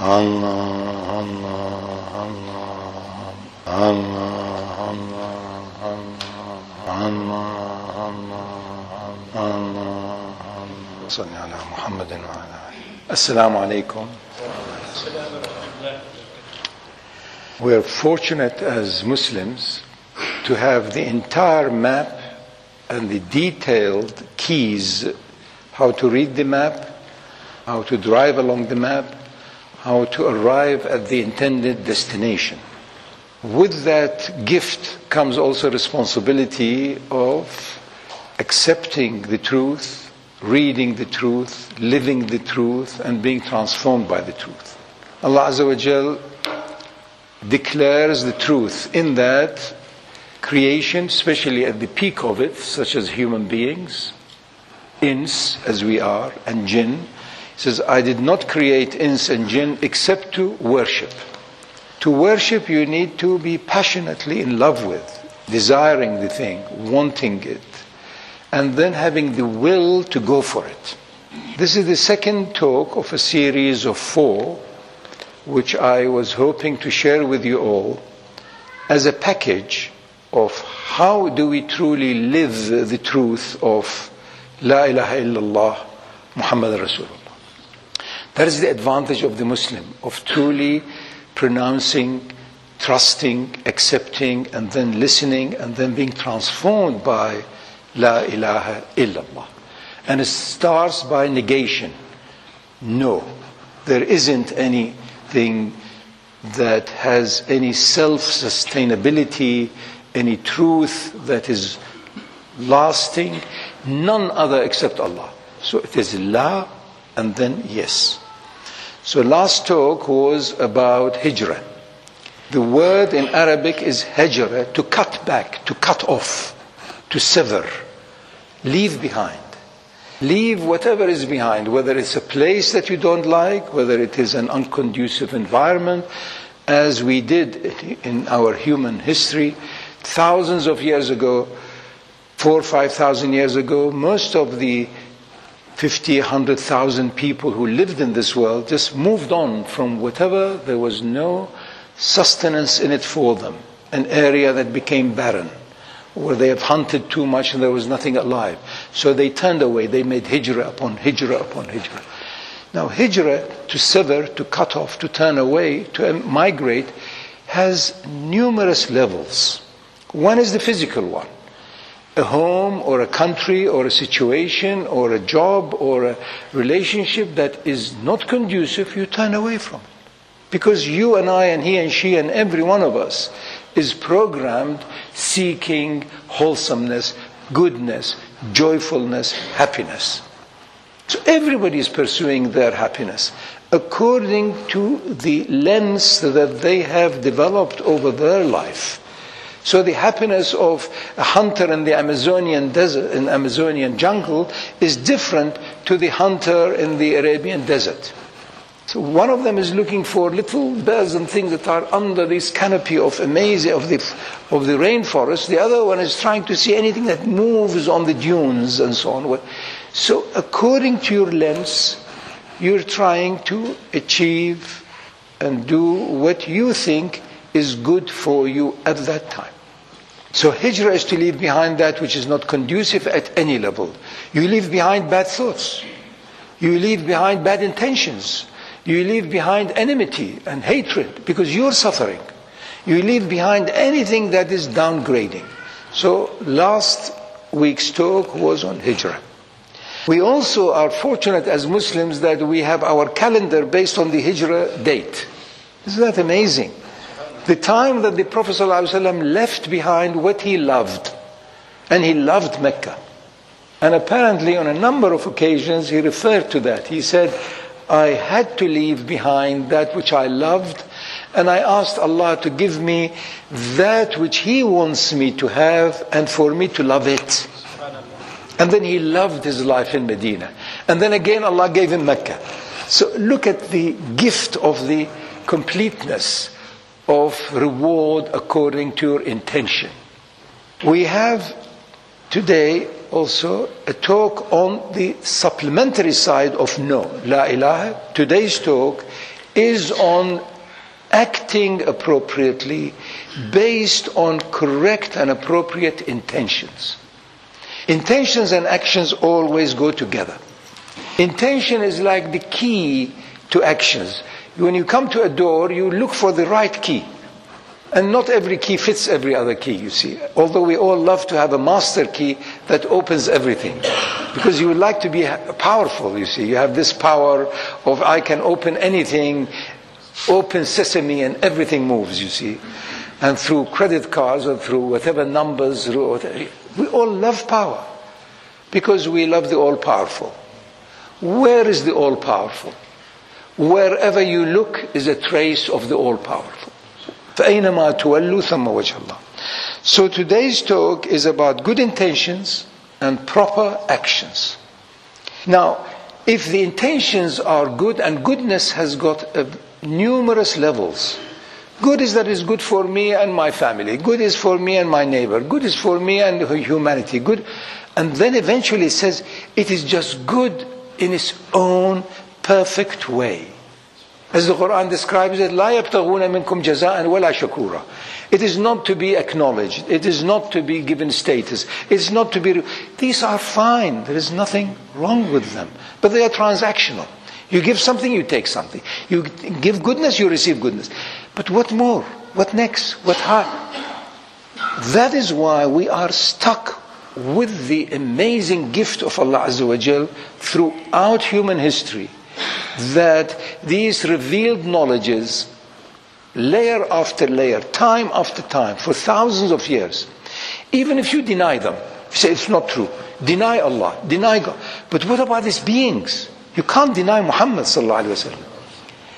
Allah, Allah, Allah, Allah, Allah, Allah, Allah, Allah, صل على محمد وعلى آله السلام عليكم We are fortunate as Muslims to have the entire map and the detailed keys how to read the map, how to drive along the map, how to arrive at the intended destination. With that gift comes also responsibility of accepting the truth, reading the truth, living the truth, and being transformed by the truth. Allah Azza wa Jal declares the truth in that creation, especially at the peak of it, such as human beings, ins as we are, and jinn. Says, I did not create ins and jinn except to worship. To worship, you need to be passionately in love with, desiring the thing, wanting it, and then having the will to go for it. This is the second talk of a series of four, which I was hoping to share with you all as a package of how do we truly live the truth of La ilaha illallah Muhammad Rasulullah. That is the advantage of the Muslim, of truly pronouncing, trusting, accepting, and then listening, and then being transformed by La ilaha illallah. And it starts by negation. No, there isn't anything that has any self sustainability, any truth that is lasting, none other except Allah. So it is La and then yes. So last talk was about hijrah. The word in Arabic is hijrah, to cut back, to cut off, to sever, leave behind. Leave whatever is behind, whether it's a place that you don't like, whether it is an unconducive environment, as we did in our human history thousands of years ago, four or five thousand years ago, most of the 50, 100,000 people who lived in this world just moved on from whatever there was no sustenance in it for them, an area that became barren, where they have hunted too much and there was nothing alive. So they turned away, they made hijrah upon hijrah upon hijrah. Now, hijrah, to sever, to cut off, to turn away, to migrate, has numerous levels. One is the physical one a home or a country or a situation or a job or a relationship that is not conducive, you turn away from it. Because you and I and he and she and every one of us is programmed seeking wholesomeness, goodness, joyfulness, happiness. So everybody is pursuing their happiness according to the lens that they have developed over their life. So the happiness of a hunter in the Amazonian desert, in Amazonian jungle, is different to the hunter in the Arabian desert. So one of them is looking for little birds and things that are under this canopy of amazing of the of the rainforest. The other one is trying to see anything that moves on the dunes and so on. So according to your lens, you're trying to achieve and do what you think is good for you at that time. So hijrah is to leave behind that which is not conducive at any level. You leave behind bad thoughts. You leave behind bad intentions. You leave behind enmity and hatred because you're suffering. You leave behind anything that is downgrading. So last week's talk was on hijrah. We also are fortunate as Muslims that we have our calendar based on the hijrah date. Isn't that amazing? The time that the Prophet ﷺ left behind what he loved. And he loved Mecca. And apparently, on a number of occasions, he referred to that. He said, I had to leave behind that which I loved, and I asked Allah to give me that which He wants me to have, and for me to love it. And then he loved his life in Medina. And then again, Allah gave him Mecca. So look at the gift of the completeness of reward according to your intention. We have today also a talk on the supplementary side of no, la ilaha. Today's talk is on acting appropriately based on correct and appropriate intentions. Intentions and actions always go together. Intention is like the key to actions. When you come to a door, you look for the right key. And not every key fits every other key, you see. Although we all love to have a master key that opens everything. Because you would like to be powerful, you see. You have this power of I can open anything, open sesame, and everything moves, you see. And through credit cards or through whatever numbers, we all love power. Because we love the all powerful. Where is the all powerful? Wherever you look is a trace of the all powerful. فأينما تولوا ثم وجه الله. So today's talk is about good intentions and proper actions. Now, if the intentions are good and goodness has got uh, numerous levels, good is that is good for me and my family, good is for me and my neighbor, good is for me and humanity, good, and then eventually it says it is just good in its own perfect way. As the Quran describes it, لا يبتغون منكم جزاء ولا شكورا. It is not to be acknowledged. It is not to be given status. It's not to be. These are fine. There is nothing wrong with them. But they are transactional. You give something, you take something. You give goodness, you receive goodness. But what more? What next? What high? That is why we are stuck with the amazing gift of Allah Azza wa Jal throughout human history that these revealed knowledges, layer after layer, time after time, for thousands of years, even if you deny them, say it's not true, deny Allah, deny God. But what about these beings? You can't deny Muhammad.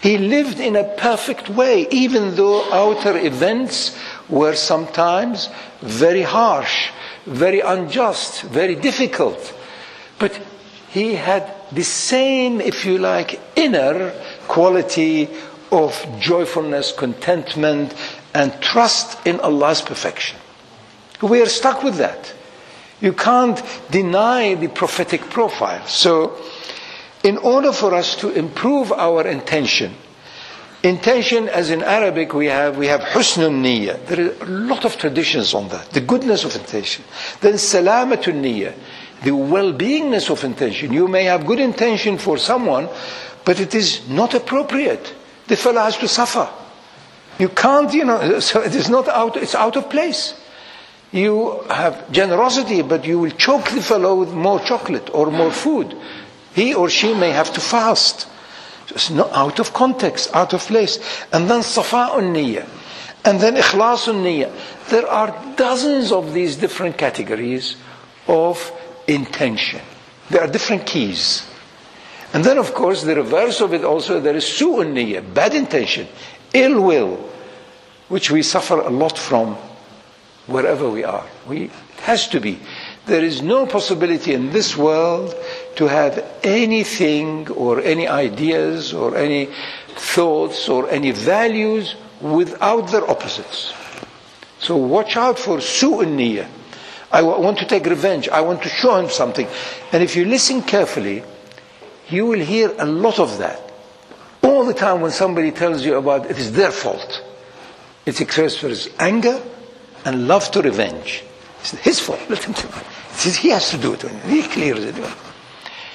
He lived in a perfect way, even though outer events were sometimes very harsh, very unjust, very difficult. But he had the same, if you like, inner quality of joyfulness, contentment, and trust in Allah's perfection. We are stuck with that. You can't deny the prophetic profile. So, in order for us to improve our intention, intention as in Arabic we have we have husnul niyyah. There are a lot of traditions on that. The goodness of intention. Then salamatun niyyah the well-beingness of intention. You may have good intention for someone, but it is not appropriate. The fellow has to suffer. You can't, you know, so it is not out, it's out of place. You have generosity, but you will choke the fellow with more chocolate or more food. He or she may have to fast. It's not out of context, out of place. And then safa'un niyyah. And then ikhlasun niyyah. There are dozens of these different categories of intention. There are different keys. And then, of course, the reverse of it also, there is su'un bad intention, ill will, which we suffer a lot from wherever we are. We, it has to be. There is no possibility in this world to have anything or any ideas or any thoughts or any values without their opposites. So watch out for su'un I want to take revenge. I want to show him something. And if you listen carefully, you will hear a lot of that. All the time when somebody tells you about it is their fault, for his anger and love to revenge. It's his fault. Let him it. He has to do it. He clears it.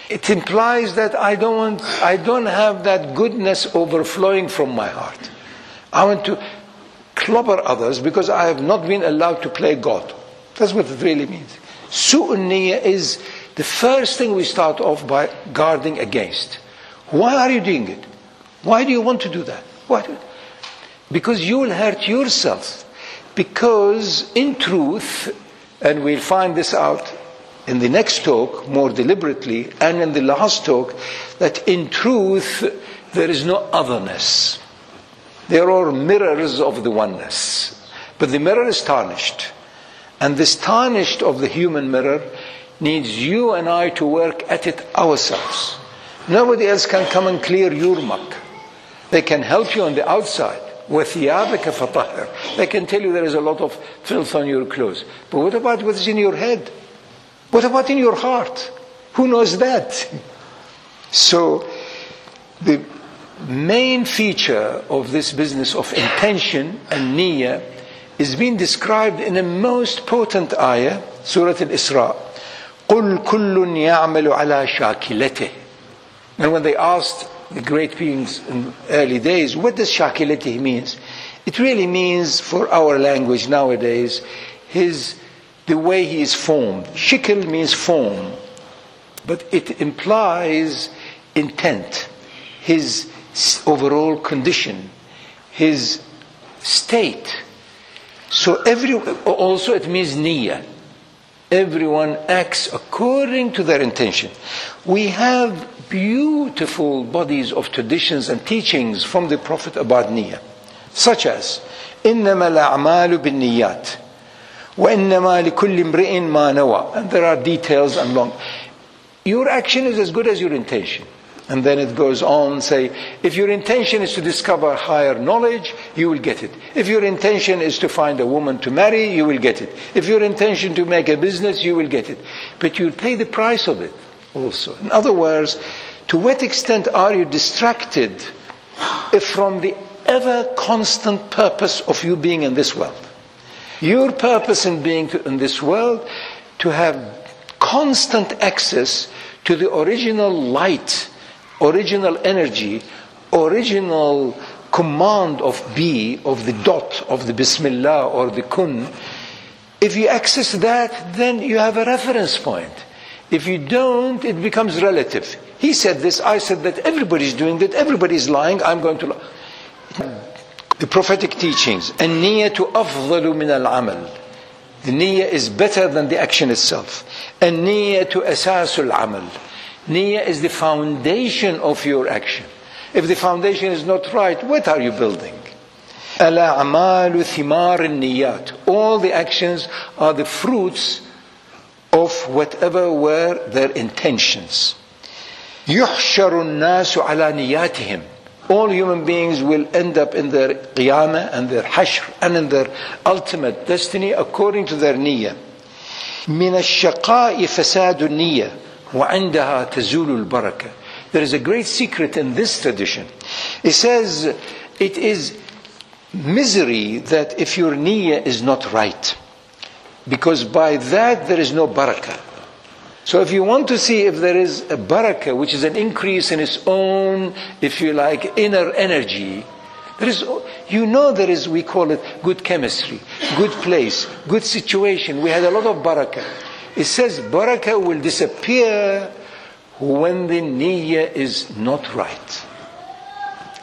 It implies that I don't want, I don't have that goodness overflowing from my heart. I want to clobber others because I have not been allowed to play God. That's what it really means. Su'un is the first thing we start off by guarding against. Why are you doing it? Why do you want to do that? Why? Because you will hurt yourself. Because in truth, and we'll find this out in the next talk more deliberately, and in the last talk, that in truth there is no otherness. There are mirrors of the oneness. But the mirror is tarnished. And this tarnished of the human mirror needs you and I to work at it ourselves. Nobody else can come and clear your muck. They can help you on the outside. With Yahvikapah. They can tell you there is a lot of filth on your clothes. But what about what is in your head? What about in your heart? Who knows that? So, the main feature of this business of intention and niyyah is being described in a most potent ayah, Surah Al-Isra. قُلْ كُلٌّ يَعْمَلُ عَلَى شَاكِلَتِهِ And when they asked the great beings in early days, what does shakilati means? It really means, for our language nowadays, his, the way he is formed. Shikl means form, but it implies intent, his overall condition, his state. So every, also it means niyyah. Everyone acts according to their intention. We have beautiful bodies of traditions and teachings from the Prophet about niyyah, such as إنما الأعمال بالنيات وإنما لكل امرئ ما نوى and there are details and long your action is as good as your intention and then it goes on, say, if your intention is to discover higher knowledge, you will get it. If your intention is to find a woman to marry, you will get it. If your intention to make a business, you will get it. But you'll pay the price of it also. In other words, to what extent are you distracted from the ever constant purpose of you being in this world? Your purpose in being in this world to have constant access to the original light original energy, original command of be, of the dot, of the Bismillah or the kun, if you access that, then you have a reference point. If you don't, it becomes relative. He said this, I said that, everybody's doing that, everybody's lying, I'm going to lie. The prophetic teachings, النية أفضل من العمل. The niyyah is better than the action itself. النية أساس العمل. Niyyah is the foundation of your action. If the foundation is not right, what are you building? الأعمال ثمار النيات. All the actions are the fruits of whatever were their intentions. يحشر الناس على نياتهم. All human beings will end up in their qiyamah and their hashr and in their ultimate destiny according to their niyyah. من الشقاء فساد النية وعندها تزول البركة. There is a great secret in this tradition. It says it is misery that if your niyyah is not right, because by that there is no barakah. So if you want to see if there is a barakah, which is an increase in its own, if you like, inner energy, there is, you know there is, we call it good chemistry, good place, good situation. We had a lot of barakah. It says barakah will disappear when the niyyah is not right.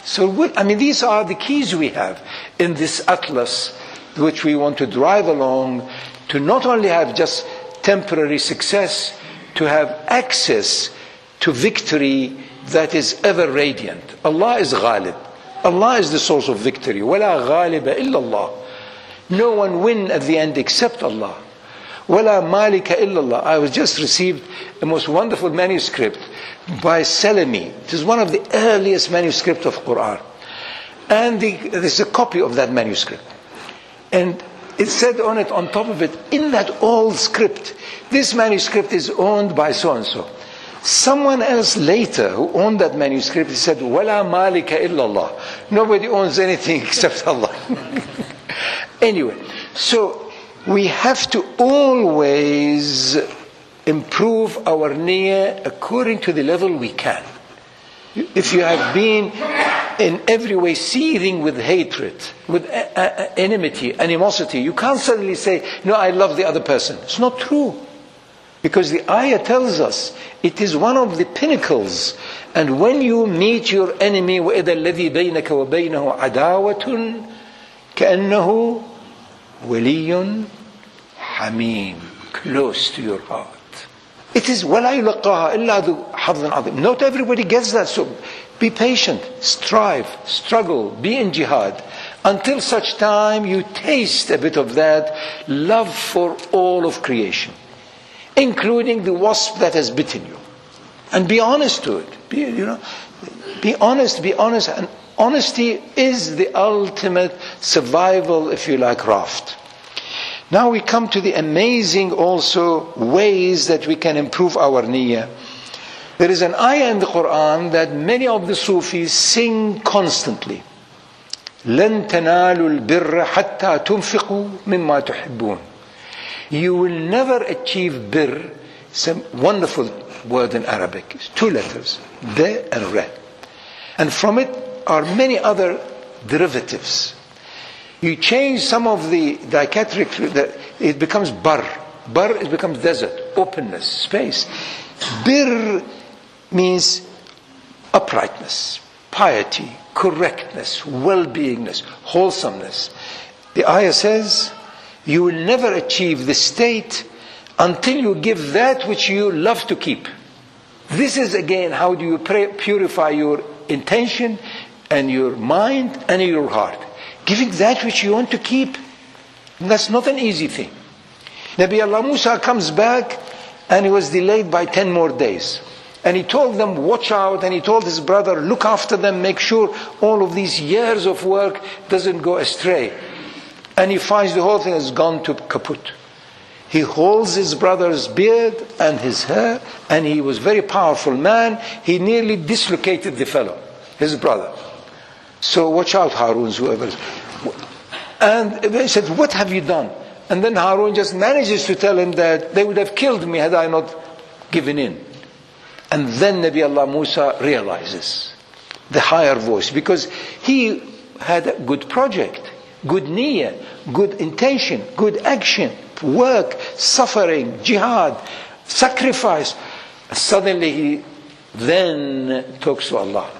So, what, I mean, these are the keys we have in this atlas which we want to drive along to not only have just temporary success, to have access to victory that is ever radiant. Allah is ghalib. Allah is the source of victory. وَلَا غَالِبَ إِلَّا اللَّهِ No one win at the end except Allah. Wala malika illallah. I was just received a most wonderful manuscript by Salami. It is one of the earliest manuscripts of Quran. And the, there's a copy of that manuscript. And it said on it, on top of it, in that old script, this manuscript is owned by so and so. Someone else later who owned that manuscript said, Wala malika illallah. Nobody owns anything except Allah. anyway, so we have to always improve our niyyah according to the level we can. If you have been in every way seething with hatred, with enmity, animosity, you can't suddenly say, No, I love the other person. It's not true. Because the ayah tells us it is one of the pinnacles. And when you meet your enemy, وَإِذَا الَّذِي بَيْنَكَ وَبَيْنَهُ عَدَاوَةٌ كَأَنَّهُ وَلِيٌّ حَمِيمٌ Close to your heart. It is وَلَا يُلَقَّاهَا إِلَّا ذُو حَظٍ عَظِيمٍ Not everybody gets that, so be patient, strive, struggle, be in jihad until such time you taste a bit of that love for all of creation including the wasp that has bitten you. And be honest to it. Be, you know, be honest, be honest. And honesty is the ultimate survival, if you like, raft. Now we come to the amazing also ways that we can improve our niyyah. There is an ayah in the Quran that many of the Sufis sing constantly. لن تنالوا البر حتى تنفقوا مما تحبون. You will never achieve bir, some wonderful word in Arabic, two letters, be and re. And from it are many other derivatives. You change some of the diacritic, it becomes bar. Bar, it becomes desert, openness, space. Bir means uprightness, piety, correctness, well-beingness, wholesomeness. The ayah says, you will never achieve the state until you give that which you love to keep. This is again how do you pray, purify your intention and your mind and your heart. Giving that which you want to keep. And that's not an easy thing. Nabi Allah Musa comes back and he was delayed by 10 more days. And he told them, watch out. And he told his brother, look after them, make sure all of these years of work doesn't go astray. And he finds the whole thing has gone to kaput. He holds his brother's beard and his hair, and he was a very powerful man. He nearly dislocated the fellow, his brother. So watch out, Harun, whoever. And they said, What have you done? And then Harun just manages to tell him that they would have killed me had I not given in. And then Nabi Allah Musa realizes the higher voice because he had a good project, good niyyah, good intention, good action, work, suffering, jihad, sacrifice. Suddenly he then talks to Allah.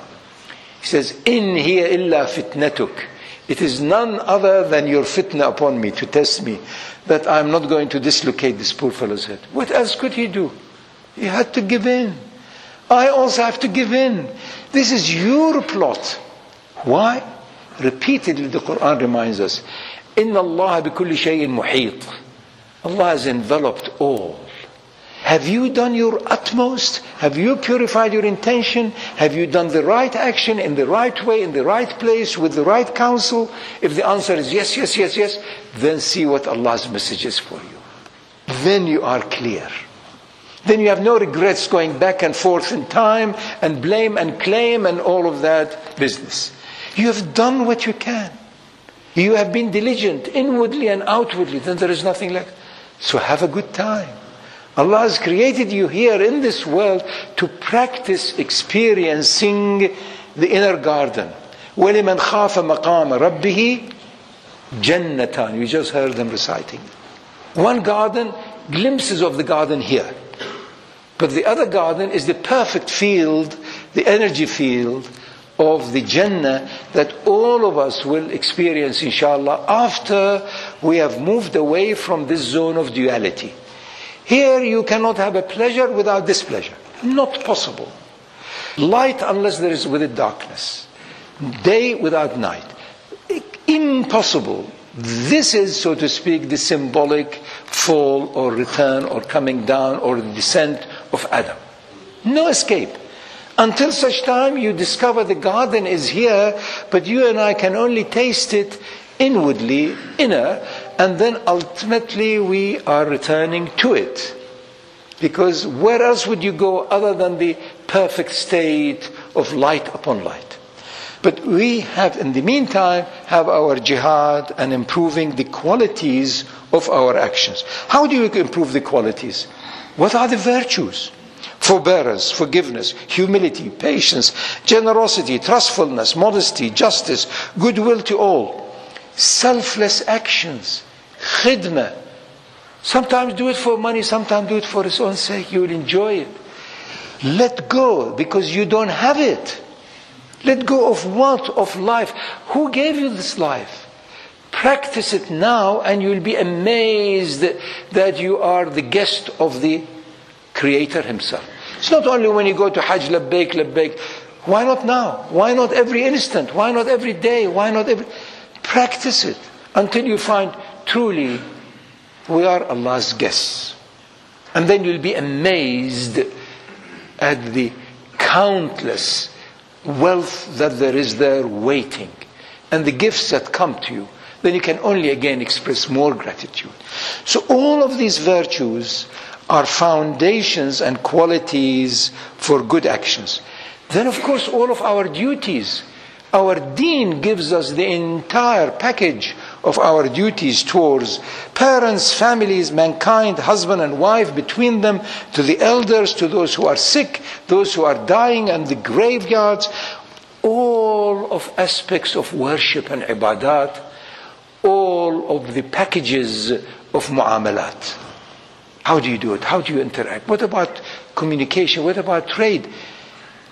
He says, In here illa fitnatuk. It is none other than your fitna upon me to test me that I'm not going to dislocate this poor fellow's head. What else could he do? He had to give in. I also have to give in. This is your plot. Why? Repeatedly the Quran reminds us, إِنَّ اللَّهَ بِكُلِّ شَيْءٍ مُحِيطٍ Allah has enveloped all. Have you done your utmost? Have you purified your intention? Have you done the right action in the right way, in the right place, with the right counsel? If the answer is yes, yes, yes, yes, then see what Allah's message is for you. Then you are clear. Then you have no regrets going back and forth in time and blame and claim and all of that business. You have done what you can. You have been diligent inwardly and outwardly, then there is nothing left. So have a good time. Allah has created you here in this world to practice experiencing the inner garden. وَلِمَنْ خَافَ مَقَامَ رَبِّهِ جَنَّتان. We just heard them reciting. One garden, glimpses of the garden here. But the other garden is the perfect field, the energy field of the Jannah that all of us will experience, inshallah, after we have moved away from this zone of duality. Here you cannot have a pleasure without displeasure. Not possible. Light unless there is with it darkness. Day without night. Impossible. This is, so to speak, the symbolic fall or return or coming down or descent of Adam. No escape. Until such time you discover the garden is here, but you and I can only taste it inwardly, inner, and then ultimately we are returning to it. Because where else would you go other than the perfect state of light upon light? But we have, in the meantime, have our jihad and improving the qualities of our actions. How do you improve the qualities? What are the virtues? Forbearance, forgiveness, humility, patience, generosity, trustfulness, modesty, justice, goodwill to all, selfless actions, khidmah. Sometimes do it for money, sometimes do it for its own sake. You will enjoy it. Let go because you don't have it. Let go of what? Of life. Who gave you this life? Practice it now and you'll be amazed that you are the guest of the Creator Himself. It's not only when you go to Hajj, labbaik, labbaik. Why not now? Why not every instant? Why not every day? Why not every... Practice it until you find truly we are Allah's guests. And then you'll be amazed at the countless wealth that there is there waiting and the gifts that come to you. Then you can only again express more gratitude. So all of these virtues are foundations and qualities for good actions. Then, of course, all of our duties. Our deen gives us the entire package of our duties towards parents, families, mankind, husband and wife, between them, to the elders, to those who are sick, those who are dying, and the graveyards. All of aspects of worship and ibadat, all of the packages of muamalat. How do you do it? How do you interact? What about communication? What about trade?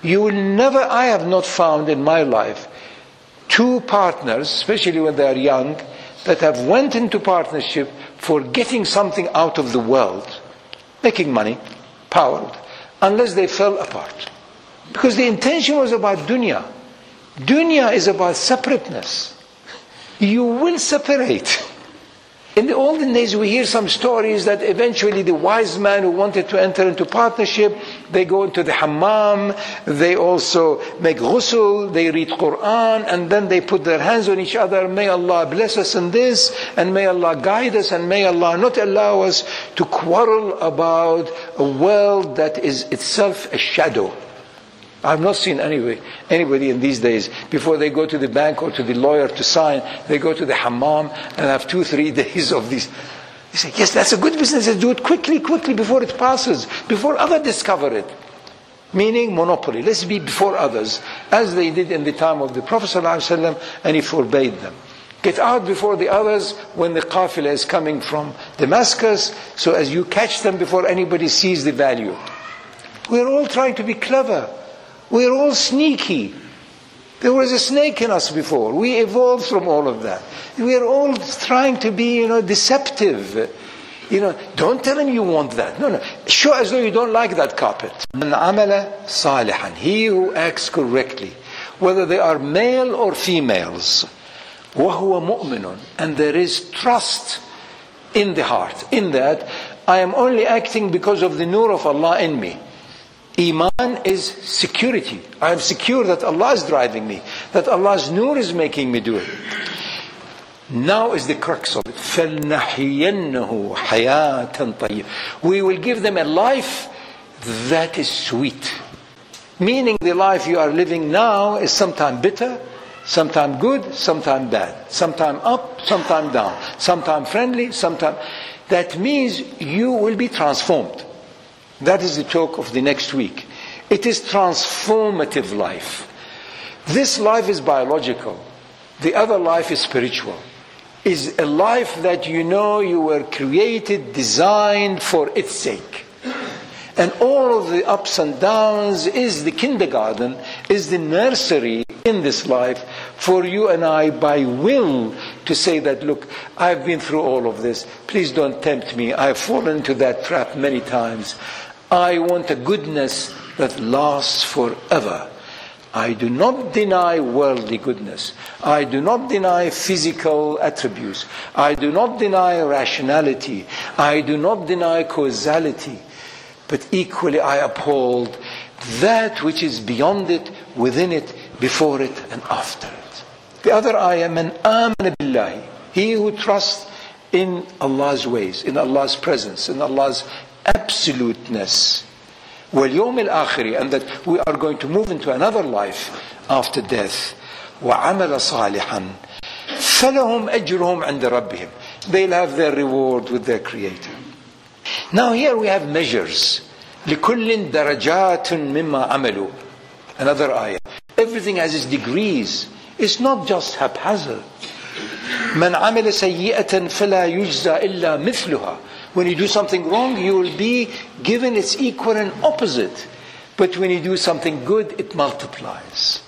You will never, I have not found in my life two partners, especially when they are young, that have went into partnership for getting something out of the world, making money, power, unless they fell apart. Because the intention was about dunya. Dunya is about separateness. You will separate. In the olden days, we hear some stories that eventually the wise man who wanted to enter into partnership, they go into the hammam, they also make ghusl, they read Quran, and then they put their hands on each other. May Allah bless us in this, and may Allah guide us, and may Allah not allow us to quarrel about a world that is itself a shadow. I've not seen anybody, anybody in these days, before they go to the bank or to the lawyer to sign, they go to the hammam and have two, three days of these. They say, yes, that's a good business. Let's do it quickly, quickly before it passes, before others discover it. Meaning monopoly. Let's be before others, as they did in the time of the Prophet ﷺ, and he forbade them. Get out before the others when the qafila is coming from Damascus, so as you catch them before anybody sees the value. We're all trying to be clever. We're all sneaky. There was a snake in us before. We evolved from all of that. We're all trying to be, you know, deceptive. You know, don't tell him you want that. No, no. Show as though you don't like that carpet. Man amala salihan. He who acts correctly, whether they are male or females. وهو مؤمن. And there is trust in the heart. In that, I am only acting because of the nur of Allah in me. Iman is security. I am secure that Allah is driving me, that Allah's nur is making me do it. Now is the crux of it. فَلْنَحْيَنَّهُ حَيَاةً طَيِّبًا We will give them a life that is sweet. Meaning the life you are living now is sometimes bitter, sometimes good, sometimes bad, sometimes up, sometimes down, sometimes friendly, sometimes. That means you will be transformed. That is the talk of the next week. It is transformative life. This life is biological. The other life is spiritual. Is a life that you know you were created, designed for its sake. And all of the ups and downs is the kindergarten, is the nursery in this life for you and I by will to say that, look, I've been through all of this. Please don't tempt me. I've fallen into that trap many times. I want a goodness that lasts forever. I do not deny worldly goodness. I do not deny physical attributes. I do not deny rationality. I do not deny causality. But equally I uphold that which is beyond it, within it, before it, and after it. The other I am an amana billahi. He who trusts in Allah's ways, in Allah's presence, in Allah's absoluteness. واليوم الآخر and that we are going to move into another life after death وعمل صالحا فلهم أجرهم عند ربهم they'll have their reward with their creator now here we have measures لكل درجات مما عملوا another ayah everything has its degrees it's not just haphazard من عمل سيئة فلا يجزى إلا مثلها when you do something wrong, you will be given its equal and opposite. But when you do something good, it multiplies.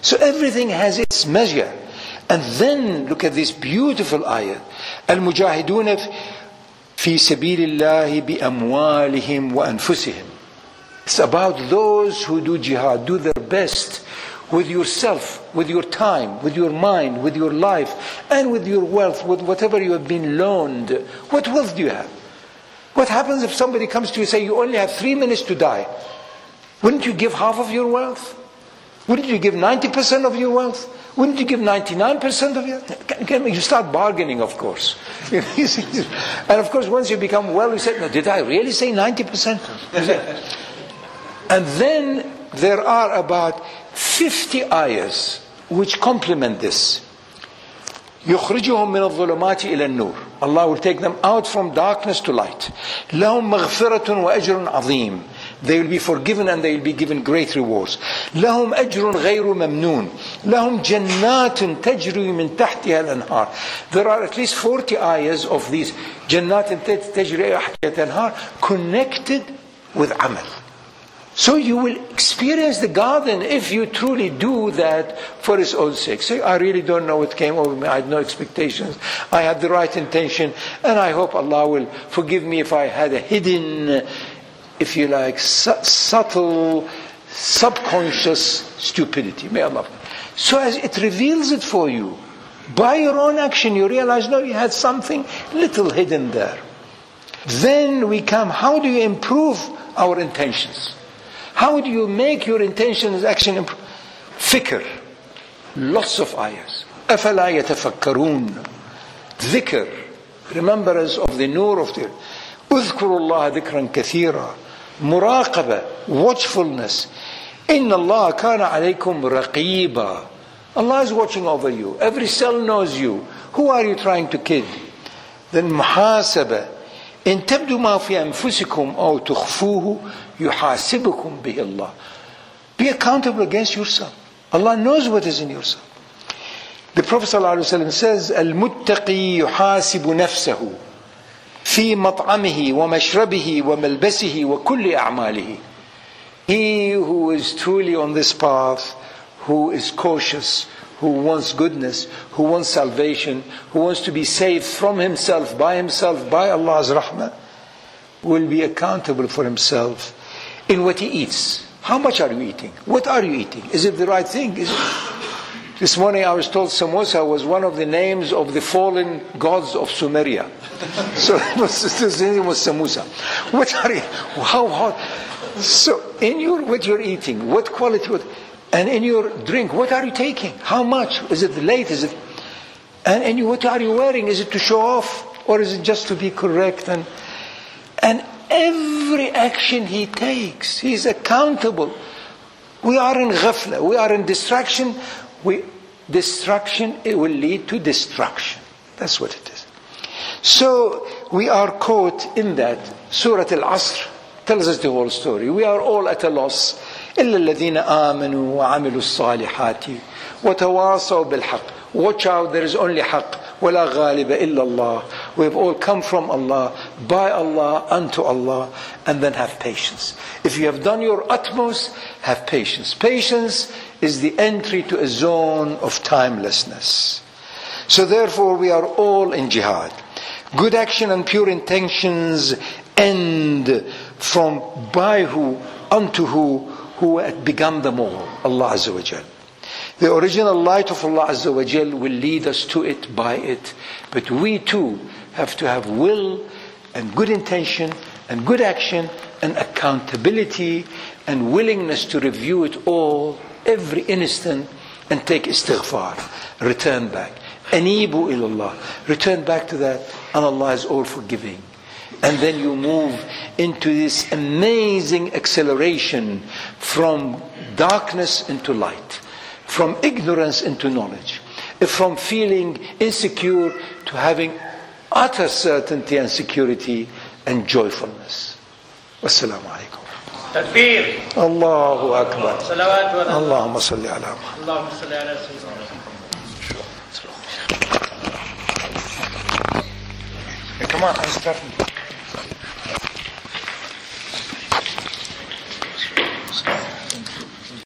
So everything has its measure. And then look at this beautiful ayah. Al-Mujahidun fi sabilillahi bi amwalihim wa anfusihim. It's about those who do jihad, do their best with yourself, with your time, with your mind, with your life, and with your wealth, with whatever you have been loaned. What wealth do you have? What happens if somebody comes to you and say you only have three minutes to die? Wouldn't you give half of your wealth? Wouldn't you give 90% of your wealth? Wouldn't you give 99% of your You start bargaining, of course. and of course, once you become well, you say, no, did I really say 90%? and then there are about 50 ayahs which complement this. يخرجهم من الظلمات إلى النور Allah will take them out from darkness to light لهم مغفرة وأجر عظيم They will be forgiven and they will be given great rewards لهم أجر غير ممنون لهم جنات تجري من تحتها الأنهار There are at least 40 ayahs of these جنات تجري تحتها الأنهار connected with عمل So you will experience the garden if you truly do that for its own sake. Say, I really don't know what came over me. I had no expectations. I had the right intention. And I hope Allah will forgive me if I had a hidden, if you like, su- subtle, subconscious stupidity. May Allah. So as it reveals it for you, by your own action, you realize, no, you had something little hidden there. Then we come, how do you improve our intentions? How do you make your intentions action improve? Fikr. Lots of ayahs. أفلا يتفكرون ذكر remembrance of the nur of the اذكروا الله ذكرا كثيرا مراقبة watchfulness إن الله كان عليكم رقيبا Allah is watching over you every cell knows you who are you trying to kid then محاسبة إن تبدوا ما في أنفسكم أو تخفوه يحاسبكم به الله Be accountable against yourself. Allah knows what is in yourself. The Prophet ﷺ says, المتقي يحاسب نفسه في مطعمه ومشربه وملبسه وكل أعماله. He who is truly on this path, who is cautious, who wants goodness, who wants salvation, who wants to be saved from himself, by himself, by Allah's rahmah, will be accountable for himself in what he eats. How much are you eating? What are you eating? Is it the right thing? This morning I was told Samosa was one of the names of the fallen gods of Sumeria. so his name was Samosa. What are you, how hot? So in your, what you're eating, what quality, what, and in your drink, what are you taking? How much? Is it late? Is it, and, and you, what are you wearing? Is it to show off? Or is it just to be correct? And, and every action he takes, he's accountable. We are in ghafla, we are in distraction. We, destruction it will lead to destruction. That's what it is. So we are caught in that. Surah Al-Asr tells us the whole story. We are all at a loss. إلا الذين آمنوا وعملوا الصالحات وتواصوا بالحق. Watch out, there is only haqq. ولا غالب إلا الله. We have all come from Allah, by Allah, unto Allah, and then have patience. If you have done your utmost, have patience. Patience is the entry to a zone of timelessness. So therefore we are all in jihad. Good action and pure intentions end from by who, unto who, who had begun them all, Allah Azza wa Jal. The original light of Allah Azza wa Jal will lead us to it by it. But we too have to have will and good intention and good action and accountability and willingness to review it all every instant and take istighfar. Return back. Anibu ilallah. Return back to that and Allah is all forgiving. And then you move into this amazing acceleration from darkness into light, from ignorance into knowledge, from feeling insecure to having utter certainty and security and joyfulness. Wassalamu alaikum. تكبير Allahu akbar. صلوات اللهم صل على محمد اللهم صل Come on, I'm starting. Stop.